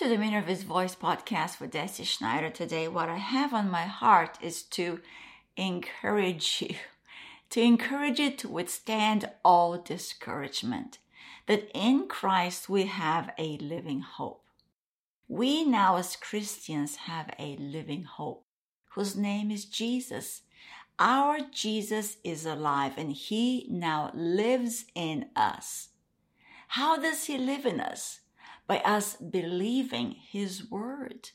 to the of His Voice podcast with Deci Schneider today. What I have on my heart is to encourage you, to encourage you to withstand all discouragement, that in Christ we have a living hope. We now, as Christians, have a living hope whose name is Jesus. Our Jesus is alive and he now lives in us. How does he live in us? By us believing his word.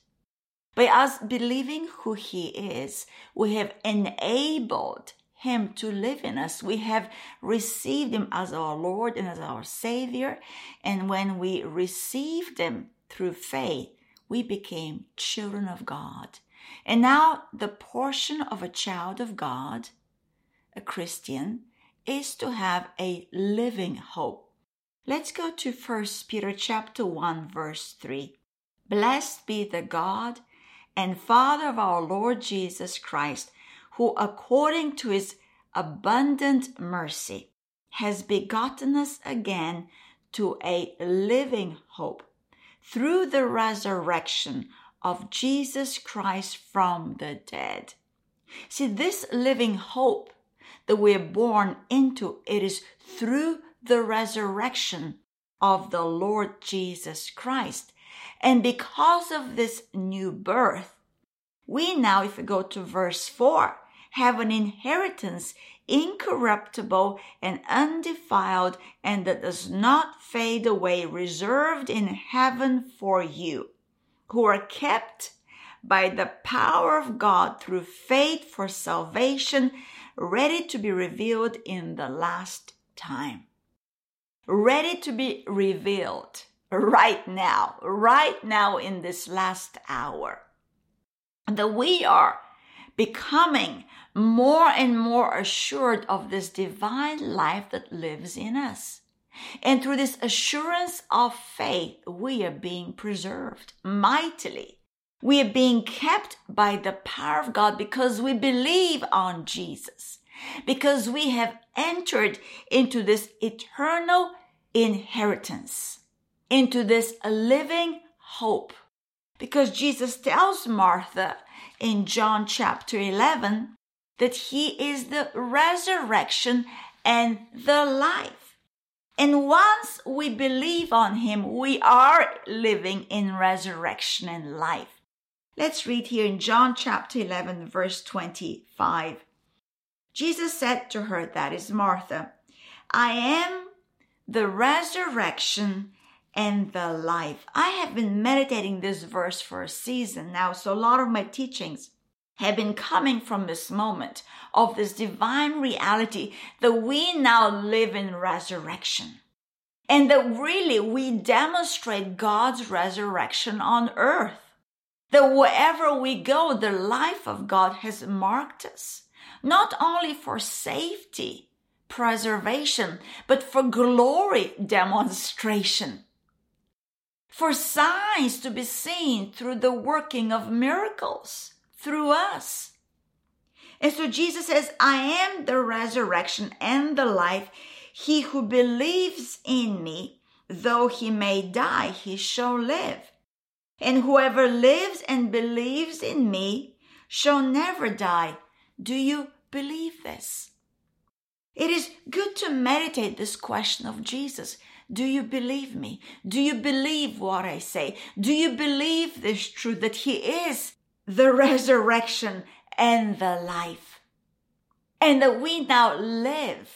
By us believing who he is, we have enabled him to live in us. We have received him as our Lord and as our Savior. And when we received him through faith, we became children of God. And now the portion of a child of God, a Christian, is to have a living hope. Let's go to 1 Peter chapter 1 verse 3. Blessed be the God and Father of our Lord Jesus Christ, who according to his abundant mercy has begotten us again to a living hope through the resurrection of Jesus Christ from the dead. See, this living hope that we're born into, it is through the resurrection of the Lord Jesus Christ. And because of this new birth, we now, if we go to verse 4, have an inheritance incorruptible and undefiled and that does not fade away, reserved in heaven for you who are kept by the power of God through faith for salvation, ready to be revealed in the last time. Ready to be revealed right now, right now in this last hour. That we are becoming more and more assured of this divine life that lives in us. And through this assurance of faith, we are being preserved mightily. We are being kept by the power of God because we believe on Jesus, because we have entered into this eternal inheritance, into this living hope. Because Jesus tells Martha in John chapter 11 that he is the resurrection and the life. And once we believe on him, we are living in resurrection and life. Let's read here in John chapter 11, verse 25. Jesus said to her, that is Martha, I am the resurrection and the life. I have been meditating this verse for a season now, so a lot of my teachings have been coming from this moment of this divine reality that we now live in resurrection. And that really we demonstrate God's resurrection on earth. That wherever we go, the life of God has marked us, not only for safety, preservation, but for glory demonstration. For signs to be seen through the working of miracles through us. And so Jesus says, I am the resurrection and the life. He who believes in me, though he may die, he shall live. And whoever lives and believes in me shall never die. Do you believe this? It is good to meditate this question of Jesus. Do you believe me? Do you believe what I say? Do you believe this truth that He is the resurrection and the life. And that we now live.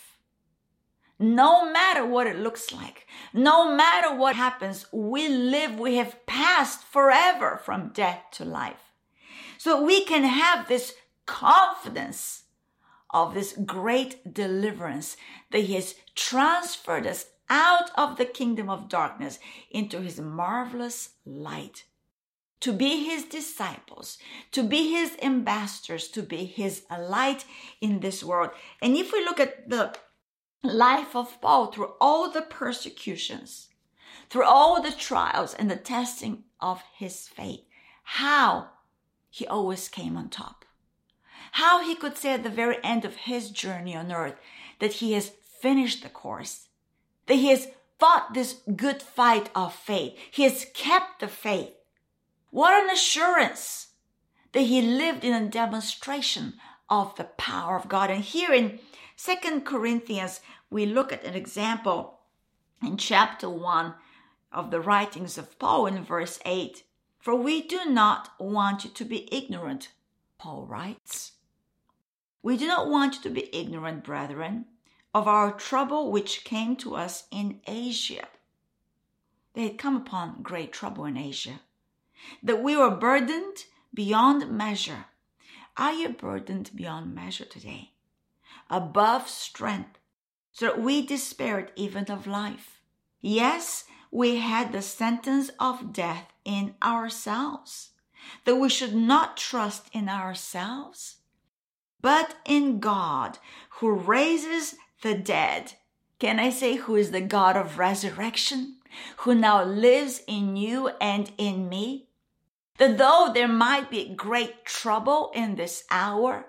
No matter what it looks like, no matter what happens, we live, we have passed forever from death to life. So we can have this confidence of this great deliverance that He has transferred us out of the kingdom of darkness into His marvelous light to be his disciples, to be his ambassadors, to be his light in this world. And if we look at the life of Paul through all the persecutions, through all the trials and the testing of his faith, how he always came on top. How he could say at the very end of his journey on earth that he has finished the course, that he has fought this good fight of faith, he has kept the faith What an assurance that he lived in a demonstration of the power of God. And here in Second Corinthians, we look at an example in chapter 1 of the writings of Paul in verse 8. For we do not want you to be ignorant, Paul writes. We do not want you to be ignorant, brethren, of our trouble which came to us in Asia. They had come upon great trouble in Asia, that we were burdened beyond measure. Are you burdened beyond measure today? Above strength, so that we despaired even of life. Yes, we had the sentence of death in ourselves, that we should not trust in ourselves, but in God who raises the dead. Can I say who is the God of resurrection, who now lives in you and in me? That though there might be great trouble in this hour,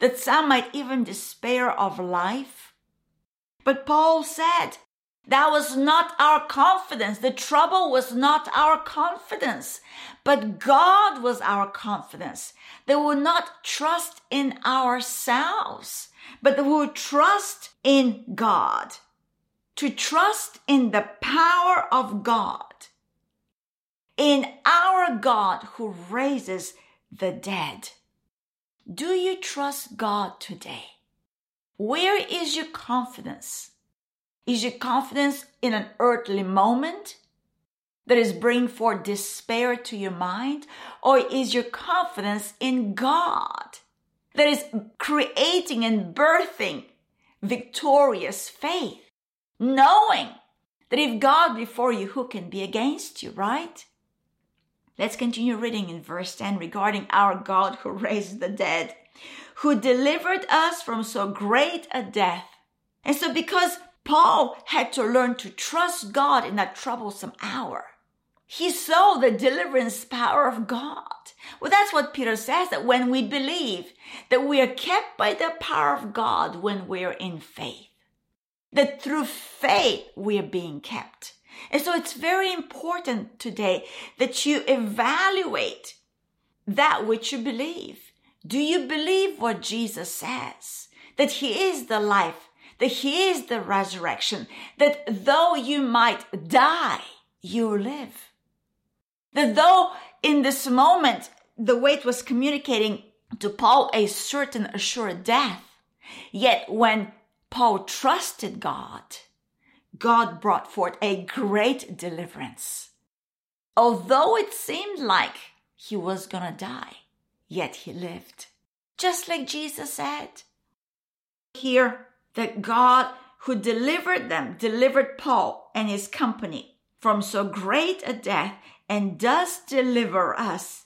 that some might even despair of life. But Paul said, that was not our confidence. The trouble was not our confidence, but God was our confidence. They would not trust in ourselves, but they would trust in God. To trust in the power of God, in our God who raises the dead. Do you trust God today? Where is your confidence? Is your confidence in an earthly moment that is bringing forth despair to your mind? Or is your confidence in God that is creating and birthing victorious faith? Knowing that if God before you, who can be against you, right? Let's continue reading in verse 10 regarding our God who raised the dead, who delivered us from so great a death. And so because Paul had to learn to trust God in that troublesome hour. He saw the deliverance power of God. Well, that's what Peter says that when we believe that we are kept by the power of God when we're in faith, that through faith we are being kept. And so it's very important today that you evaluate that which you believe. Do you believe what Jesus says? That he is the life that He is the resurrection, that though you might die, you live. That though in this moment, the weight was communicating to Paul a certain assured death, yet when Paul trusted God, God brought forth a great deliverance. Although it seemed like he was gonna die, yet he lived. Just like Jesus said. Here, that God who delivered them, delivered Paul and his company from so great a death and does deliver us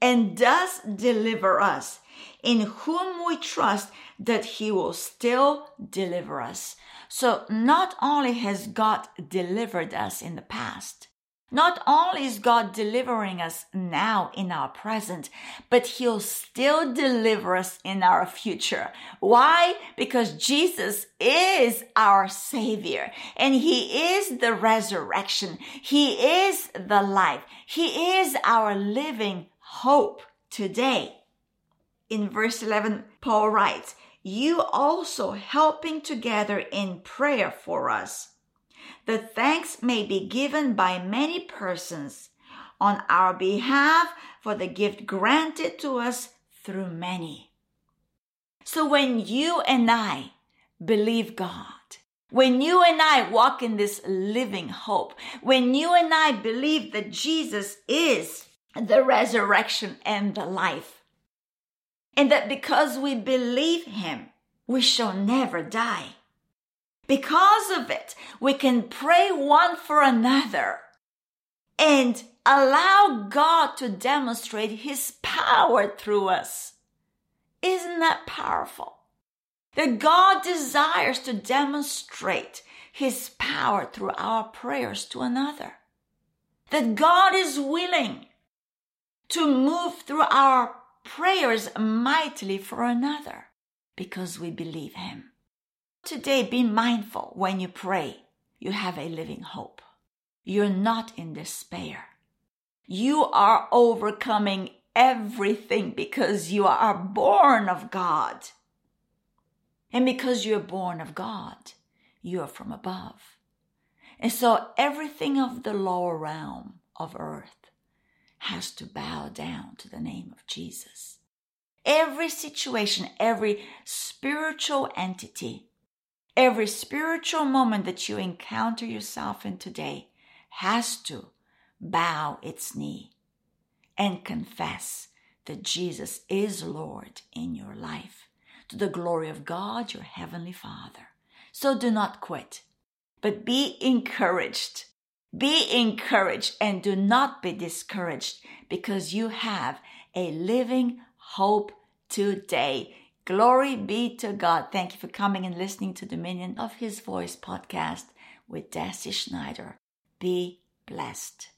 and does deliver us in whom we trust that he will still deliver us. So not only has God delivered us in the past, not only is God delivering us now in our present, but He'll still deliver us in our future. Why? Because Jesus is our Savior and He is the resurrection. He is the life. He is our living hope today. In verse 11, Paul writes, You also helping together in prayer for us the thanks may be given by many persons on our behalf for the gift granted to us through many. So when you and I believe God, when you and I walk in this living hope, when you and I believe that Jesus is the resurrection and the life, and that because we believe Him, we shall never die. Because of it, we can pray one for another and allow God to demonstrate His power through us. Isn't that powerful? That God desires to demonstrate His power through our prayers to another. That God is willing to move through our prayers mightily for another because we believe Him. Today, be mindful when you pray. You have a living hope. You're not in despair. You are overcoming everything because you are born of God. And because you're born of God, you are from above. And so everything of the lower realm of earth has to bow down to the name of Jesus. Every situation, every spiritual entity, every spiritual moment that you encounter yourself in today has to bow its knee and confess that Jesus is Lord in your life to the glory of God, your Heavenly Father. So do not quit, but be encouraged. Be encouraged and do not be discouraged because you have a living hope today. Glory be to God. Thank you for coming and listening to Dominion of His Voice podcast with Deci Schneider. Be blessed.